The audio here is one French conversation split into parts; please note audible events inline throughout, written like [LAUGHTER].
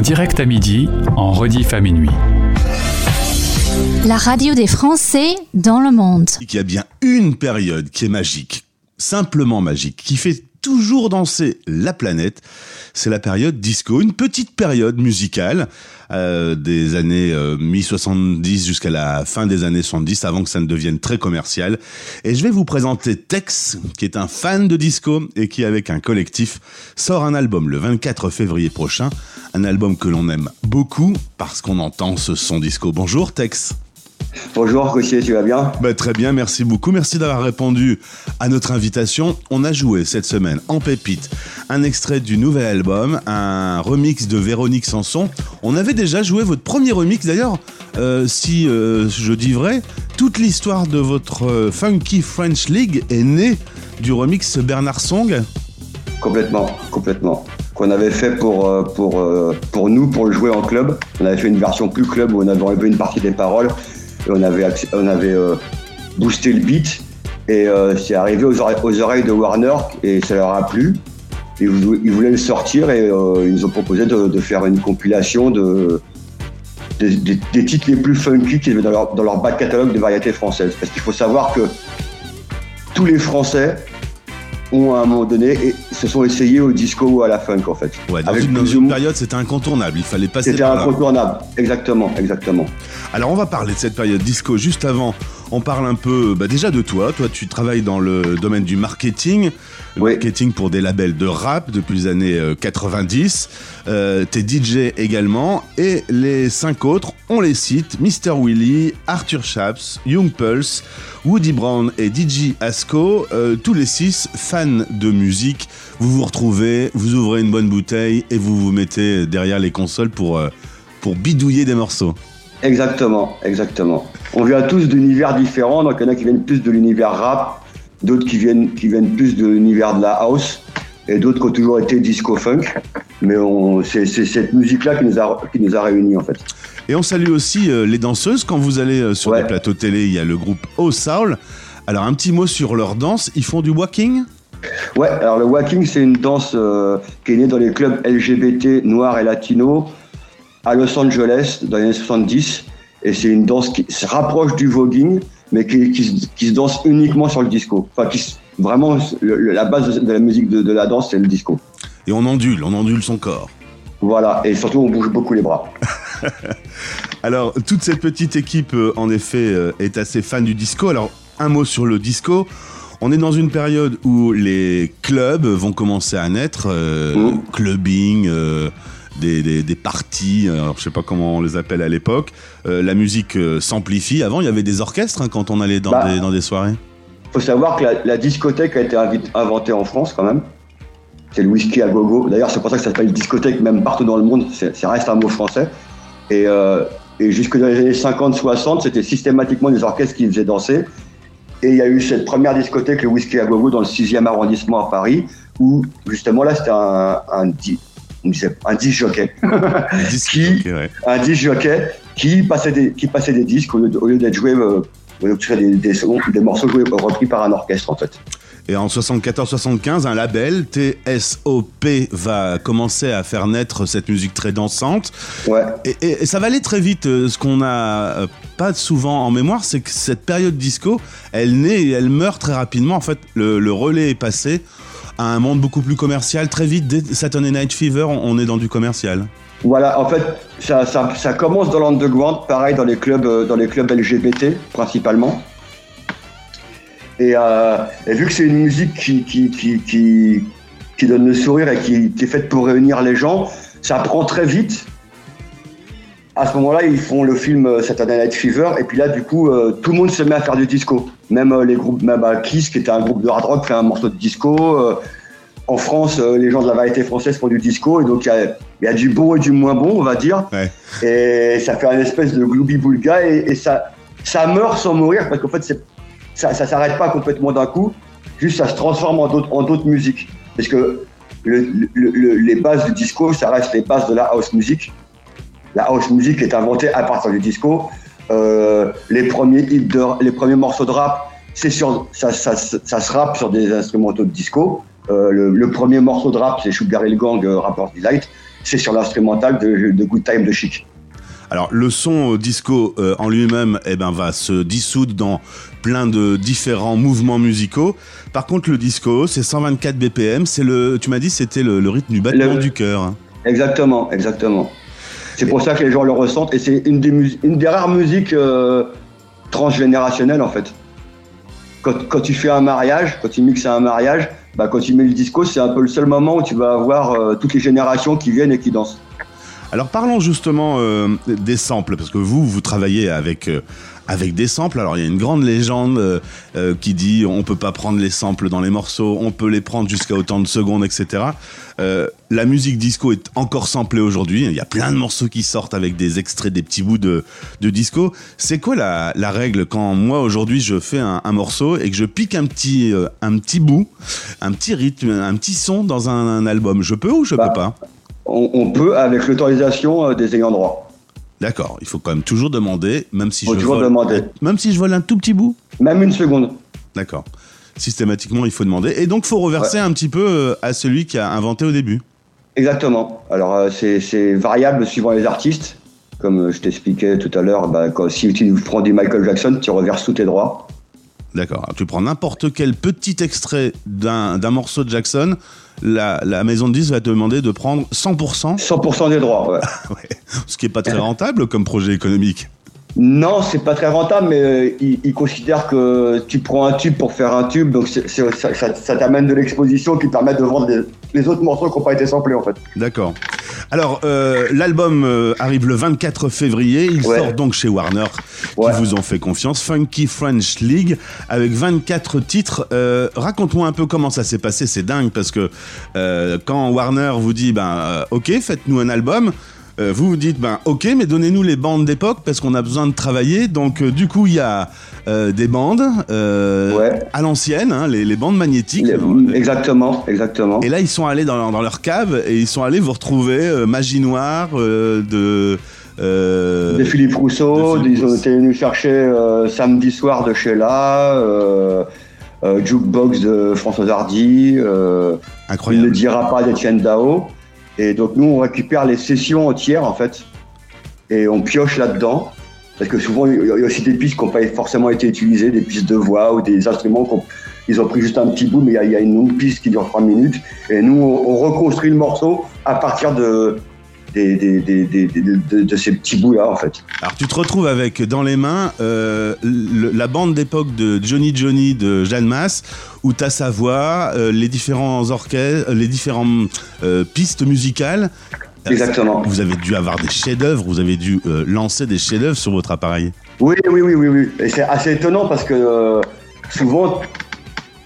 En direct à midi, en rediff à minuit. La radio des Français dans le monde. Il y a bien une période qui est magique, simplement magique, qui fait toujours danser la planète, c'est la période disco, une petite période musicale euh, des années euh, mi-70 jusqu'à la fin des années 70, avant que ça ne devienne très commercial. Et je vais vous présenter Tex, qui est un fan de disco et qui, avec un collectif, sort un album le 24 février prochain, un album que l'on aime beaucoup parce qu'on entend ce son disco. Bonjour Tex. Bonjour Gauthier, tu vas bien bah, Très bien, merci beaucoup. Merci d'avoir répondu à notre invitation. On a joué cette semaine en pépite un extrait du nouvel album, un remix de Véronique Sanson. On avait déjà joué votre premier remix d'ailleurs, euh, si euh, je dis vrai, toute l'histoire de votre euh, Funky French League est née du remix Bernard Song. Complètement, complètement. Qu'on avait fait pour, pour, pour nous, pour le jouer en club. On avait fait une version plus club où on avait enlevé une partie des paroles on avait, on avait euh, boosté le beat et euh, c'est arrivé aux oreilles, de Warner et ça leur a plu. Ils, voulaient le sortir et euh, ils nous ont proposé de, faire une compilation de, des, titres les plus funky qu'ils avaient dans leur, dans leur back catalogue de variétés françaises. Parce qu'il faut savoir que tous les Français ont à un moment donné et se sont essayés au disco ou à la funk en fait. Ouais, dans, une, période c'était incontournable, il fallait passer C'était incontournable, exactement, exactement. Alors on va parler de cette période disco juste avant. On parle un peu bah, déjà de toi. Toi tu travailles dans le domaine du marketing marketing pour des labels de rap depuis les années 90. Euh, euh, T'es DJ également. Et les cinq autres, on les cite Mr. Willy, Arthur Chaps, Young Pulse, Woody Brown et DJ Asco. Euh, tous les six fans de musique. Vous vous retrouvez, vous ouvrez une bonne bouteille et vous vous mettez derrière les consoles pour, euh, pour bidouiller des morceaux. Exactement, exactement. On vient tous d'univers différents, donc il y en a qui viennent plus de l'univers rap, d'autres qui viennent, qui viennent plus de l'univers de la house, et d'autres qui ont toujours été disco-funk. Mais c'est cette musique-là qui, nous a, qui nous a réunis en fait. Et on salue aussi euh, les danseuses. Quand vous allez euh, sur les plateaux télé, il y a le groupe O Soul. Alors un petit mot sur leur danse. Ils font du walking? Ouais, alors le walking, c'est une danse euh, qui est née dans les clubs LGBT noirs et latinos à Los Angeles dans les années 70. Et c'est une danse qui se rapproche du voguing, mais qui, se danse uniquement sur le disco. Enfin, qui, vraiment, la base de, la musique de, la danse, c'est le disco. Et on ondule, on ondule son corps. Voilà, et surtout, on bouge beaucoup les bras. [LAUGHS] Alors, toute cette petite équipe, euh, en effet, euh, est assez fan du disco. Alors, un mot sur le disco. On est dans une période où les clubs vont commencer à naître, euh, mmh. clubbing, des, des, parties, alors je sais pas comment on les appelle à l'époque. Euh, la musique euh, s'amplifie. Avant, il y avait des orchestres hein, quand on allait dans, bah, des, dans des soirées. Il faut savoir que la, discothèque a été inventée en France quand même. C'est le whisky à gogo. D'ailleurs, c'est pour ça que ça s'appelle discothèque même partout dans le monde. Ça reste un mot français. Et, euh, et jusque dans les années 50-60, c'était systématiquement des orchestres qui faisaient danser. Et il y a eu cette première discothèque, le Whisky à Gogo, dans le 6e arrondissement à Paris, où justement là, c'était un, un, un disque jockey. [LAUGHS] un disque qui, Un disque jockey qui passait des, qui passait des disques au lieu, d'être joué, euh, des, des, des, morceaux joués, repris par un orchestre en fait. Et en 74-75, un label, TSOP, va commencer à faire naître cette musique très dansante. Ouais. Et, ça va aller très vite. Euh, ce qu'on n'a euh, pas souvent en mémoire, c'est que cette période disco, elle naît et elle meurt très rapidement. En fait, le, le relais est passé à un monde beaucoup plus commercial. Très vite, dès Saturday Night Fever, on est dans du commercial. Voilà, en fait, ça, commence dans l'underground, pareil dans les clubs, euh, dans les clubs LGBT principalement. Euh, et, vu que c'est une musique qui, donne le sourire et qui, est faite pour réunir les gens, ça prend très vite. À ce moment-là, ils font le film euh, Saturday Night Fever, et puis là, du coup, tout le monde se met à faire du disco. Même les groupes, même Kiss, qui était un groupe de hard rock, fait un morceau de disco en France, euh, les gens de la variété française font du disco, et donc il y, a, du bon et du moins bon, on va dire. Et ça fait un espèce de gloubi boulga, et, ça, ça meurt sans mourir, parce qu'en fait, ça ne s'arrête pas complètement d'un coup, juste ça se transforme en d'autres musiques. Parce que les bases du disco, ça reste les bases de la house music. La house music est inventée à partir du disco. Euh, les, premiers les premiers morceaux de rap, c'est sur, ça, ça, ça, se rappe sur des instrumentaux de disco. Euh, le, premier morceau de rap, c'est Sugar Hill Gang, euh, Rapport Delight. c'est sur l'instrumental de, de, Good Time de Chic. Alors le son disco en lui-même eh ben, va se dissoudre dans plein de différents mouvements musicaux. Par contre le disco c'est 124 BPM, c'est le, tu m'as dit c'était le, rythme du battement du cœur. Hein. Exactement, exactement. C'est pour ça que les gens le ressentent et c'est une des, rares musiques transgénérationnelles en fait quand, tu fais un mariage, quand tu mixes un mariage, bah, quand tu mets le disco, c'est un peu le seul moment où tu vas avoir euh, toutes les générations qui viennent et qui dansent. Alors parlons justement euh, des samples, parce que vous, vous travaillez avec, euh, avec des samples. Alors il y a une grande légende euh, qui dit on peut pas prendre les samples dans les morceaux, on peut les prendre jusqu'à autant de secondes, etc. La musique disco est encore samplée aujourd'hui. Il y a plein de morceaux qui sortent avec des extraits, des petits bouts de, de disco. C'est quoi la, la, règle quand moi aujourd'hui je fais un, un, morceau et que je pique un petit, un petit bout, un petit rythme, un petit son dans un, album? Je peux ou je bah, peux pas? On, on, peut avec l'autorisation des ayants droit. D'accord, il faut quand même toujours demander, même si, je vole, demander. même si je vole un tout petit bout Même une seconde. D'accord. Systématiquement, il faut demander. Et donc, il faut reverser un petit peu euh, à celui qui a inventé au début. Exactement. Alors, euh, c'est variable suivant les artistes. Comme euh, je t'expliquais tout à l'heure, bah, si tu prends du Michael Jackson, tu reverses tous tes droits. D'accord. Tu prends n'importe quel petit extrait d'un morceau de Jackson, la, maison de 10 va te demander de prendre 100%. 100% des droits, ouais. [LAUGHS] Ce qui n'est pas très rentable comme projet économique. Non, c'est pas très rentable, mais euh, ils, considèrent que tu prends un tube pour faire un tube, donc ça, t'amène de l'exposition qui permet de vendre les, autres morceaux qui n'ont pas été samplés en fait. D'accord. Alors, euh, l'album euh, arrive le 24 février. Il sort donc chez Warner, qui vous ont fait confiance. Funky French League, avec 24 titres. Raconte-moi un peu comment ça s'est passé. C'est dingue parce que quand Warner vous dit, ben, ok, faites-nous un album. Euh, vous vous dites, ben ok, mais donnez-nous les bandes d'époque parce qu'on a besoin de travailler. Donc euh, du coup, il y a euh, des bandes à l'ancienne, hein, les, bandes magnétiques. exactement, exactement. Et là, ils sont allés dans, dans, leur cave et ils sont allés vous retrouver Magie Noire de... de Philippe Rousseau, ils ont été venus chercher Samedi Soir de Sheila, Jukebox de François Hardy, Incroyable. Il ne dira pas d'Etienne Dao. Et donc nous, on récupère les sessions entières en fait, et on pioche là-dedans. Parce que souvent, il y a aussi des pistes qui n'ont pas forcément été utilisées, des pistes de voix ou des instruments qu'ils ont pris juste un petit bout, mais il y, a une longue piste qui dure trois minutes. Et nous, on reconstruit le morceau à partir de, de, ces petits bouts-là, en fait. Alors, tu te retrouves avec dans les mains euh, la bande d'époque de Johnny Johnny de Jeanne Masse, où tu as sa voix, euh, les différents orchestres, les différentes euh, pistes musicales. Exactement. Vous avez dû avoir des chefs-d'œuvre, vous avez dû lancer des chefs-d'œuvre sur votre appareil. Oui, oui, oui, oui, oui. Et c'est assez étonnant parce que souvent,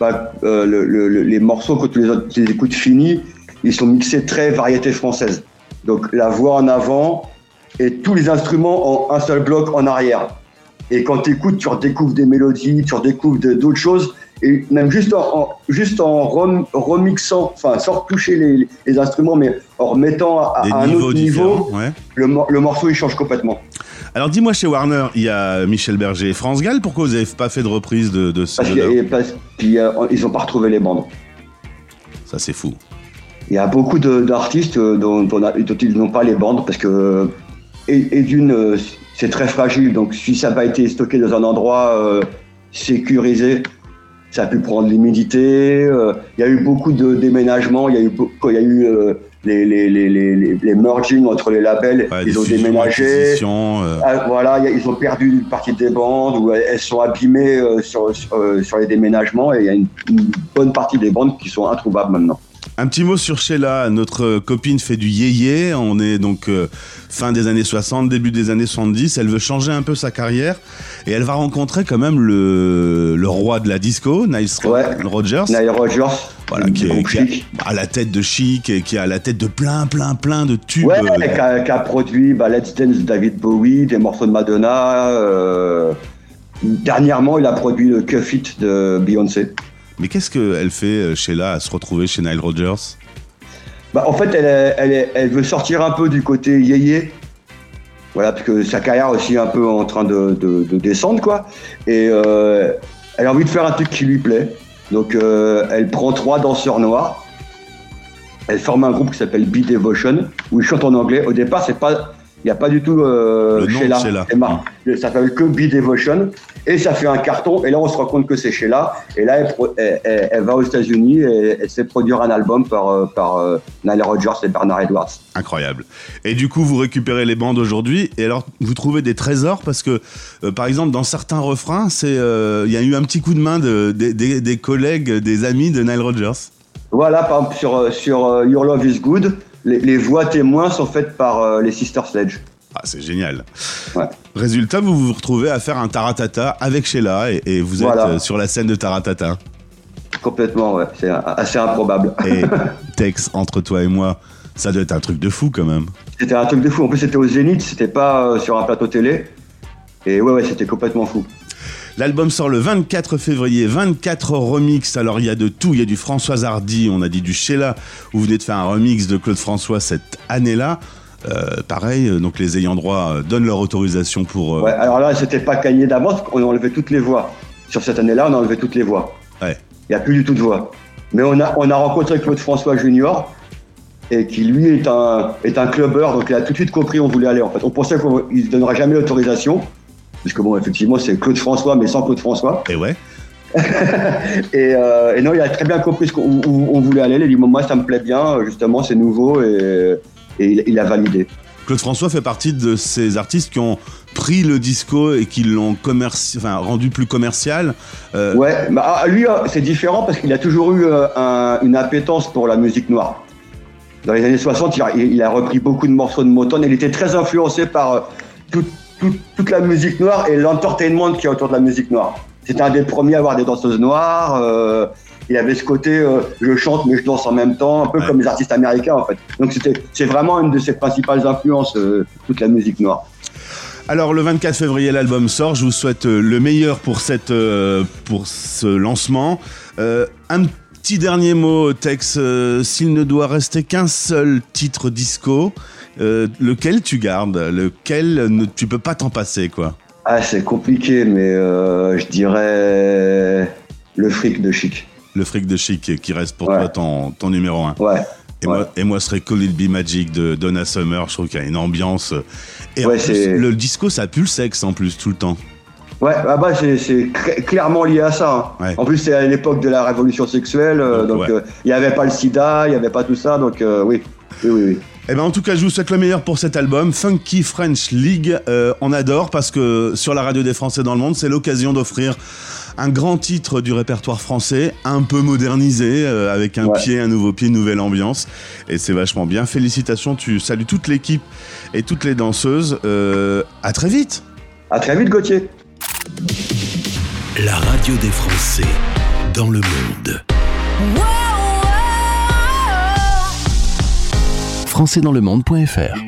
bah, les morceaux, quand tu les, tu les écoutes finis, ils sont mixés très variété française. Donc la voix en avant et tous les instruments en un seul bloc en arrière. Et quand tu écoutes, tu redécouvres des mélodies, tu redécouvres d'autres choses. Et même juste en, juste en remixant, enfin sans toucher les, les, instruments, mais en remettant à, un autre niveau, le, le, morceau il change complètement. Alors dis-moi chez Warner, il y a Michel Berger et France Gall, pourquoi vous n'avez pas fait de reprise de, de ce Parce qu'ils n'ont pas retrouvé les bandes. Ça c'est fou. Il y a beaucoup d'artistes euh, dont, ils n'ont pas les bandes parce que, et, d'une, euh, c'est très fragile. Donc, si ça n'a pas été stocké dans un endroit euh, sécurisé, ça a pu prendre l'humidité. il y a eu beaucoup de déménagements. Il y a eu, quand il y a eu les, les, les, les, les merging entre les labels, ils ont déménagé. Ah, voilà, ils ont perdu une partie des bandes ou elles sont abîmées sur, sur, les déménagements et il y a une bonne partie des bandes qui sont introuvables maintenant. Un petit mot sur Sheila. Notre copine fait du yéyé. On est donc euh, fin des années 60, début des années 70. Elle veut changer un peu sa carrière et elle va rencontrer quand même le, le roi de la disco, Niles Rogers. Nile Rogers. Voilà, qui, est, à la tête de Chic et qui a la tête de plein, plein, plein de tubes. Ouais, euh, qui, a, produit bah, Let's Dance de David Bowie, des morceaux de Madonna. Euh, dernièrement, il a produit le Cuff It de Beyoncé. Mais qu'est-ce qu'elle fait, euh, Sheila, à se retrouver chez Nile Rodgers? Bah, En fait, elle, elle, veut sortir un peu du côté yéyé. Voilà, parce que sa carrière aussi est un peu en train de, descendre, quoi. Et euh, elle a envie de faire un truc qui lui plaît. Donc, euh, elle prend trois danseurs noirs. Elle forme un groupe qui s'appelle Be Devotion, où ils chantent en anglais. Au départ, c'est pas il n'y a pas du tout euh, Sheila. Sheila. Ça s'appelle que Be Devotion. Et ça fait un carton. Et là, on se rend compte que c'est Sheila. Et là, elle, elle, va aux États-Unis et elle sait produire un album par, euh, par euh, Nile Rodgers et Bernard Edwards. Incroyable. Et du coup, vous récupérez les bandes aujourd'hui. Et alors, vous trouvez des trésors parce que, euh, par exemple, dans certains refrains, il y a eu un petit coup de main de, des, des collègues, des amis de Nile Rodgers. Voilà, par exemple, sur, sur Your Love is Good les, voix témoins sont faites par euh, les Sister Sledge. Ah, c'est génial. Résultat, vous vous retrouvez à faire un taratata avec Sheila et, vous êtes euh, sur la scène de taratata. Complètement, ouais. C'est assez improbable. Et [LAUGHS] Tex, entre toi et moi, ça doit être un truc de fou quand même. C'était un truc de fou. En plus, c'était au Zénith, c'était pas euh, sur un plateau télé. Et ouais, ouais, c'était complètement fou. L'album sort le 24 février, 24 remix. Alors il y a de tout, il y a du François Hardy, on a dit du Sheila, vous venez de faire un remix de Claude François cette année-là. Euh, pareil, euh, donc les ayants droit euh, donnent leur autorisation pour. Ouais, alors là, c'était pas gagné d'avance, on a enlevé toutes les voix. Sur cette année-là, on a enlevé toutes les voix. Ouais. Il n'y a plus du tout de voix. Mais on a, on a rencontré Claude François Junior, et qui lui est un, est un clubbeur, donc il a tout de suite compris où on voulait aller. En fait, on pensait qu'il ne donnerait jamais l'autorisation puisque bon, effectivement, c'est Claude François, mais sans Claude François. Et ouais. [LAUGHS] Euh, et, non, il a très bien compris où, on voulait aller. Il a dit, moi, ça me plaît bien, justement, c'est nouveau, et, il, a validé. Claude François fait partie de ces artistes qui ont pris le disco et qui l'ont enfin, rendu plus commercial. Euh, ouais, bah, ah, lui, euh, c'est différent parce qu'il a toujours eu une appétence pour la musique noire. Dans les années 60, il a, repris beaucoup de morceaux de Motown. Il était très influencé par tout, toute la musique noire et l'entertainment qui est autour de la musique noire. C'était un des premiers à avoir des danseuses noires. Euh, il avait ce côté euh, je chante mais je danse en même temps, un peu comme les artistes américains en fait. Donc c'était c'est vraiment une de ses principales influences, euh, toute la musique noire. Alors le 24 février l'album sort, je vous souhaite le meilleur pour cette pour ce lancement. un petit dernier mot, Tex, s'il ne doit rester qu'un seul titre disco, euh, lequel tu gardes? Lequel ne, tu peux pas t'en passer, quoi? Ah, c'est compliqué, mais euh, je dirais le fric de Chic. Le fric de Chic qui reste pour toi ton, ton numéro 1. Ouais. Et, Moi, et moi, ce serait Call It Be Magic de Donna Summer. Je trouve qu'il y a une ambiance. Et ouais, le disco, ça pue le sexe en plus, tout le temps. Ouais, ah bah c'est clairement lié à ça. Hein. En plus, c'est à l'époque de la révolution sexuelle, euh, donc il n'y avait pas le sida, il n'y avait pas tout ça, donc oui, oui, oui. oui. Eh ben en tout cas, je vous souhaite le meilleur pour cet album, Funky French League. Euh, on adore parce que sur la radio des Français dans le monde, c'est l'occasion d'offrir un grand titre du répertoire français, un peu modernisé, euh, avec un pied, un nouveau pied, une nouvelle ambiance. Et c'est vachement bien. Félicitations, tu salues toute l'équipe et toutes les danseuses. Euh, à très vite. À très vite, Gauthier. La radio des Français dans le monde françaisdanslemonde.fr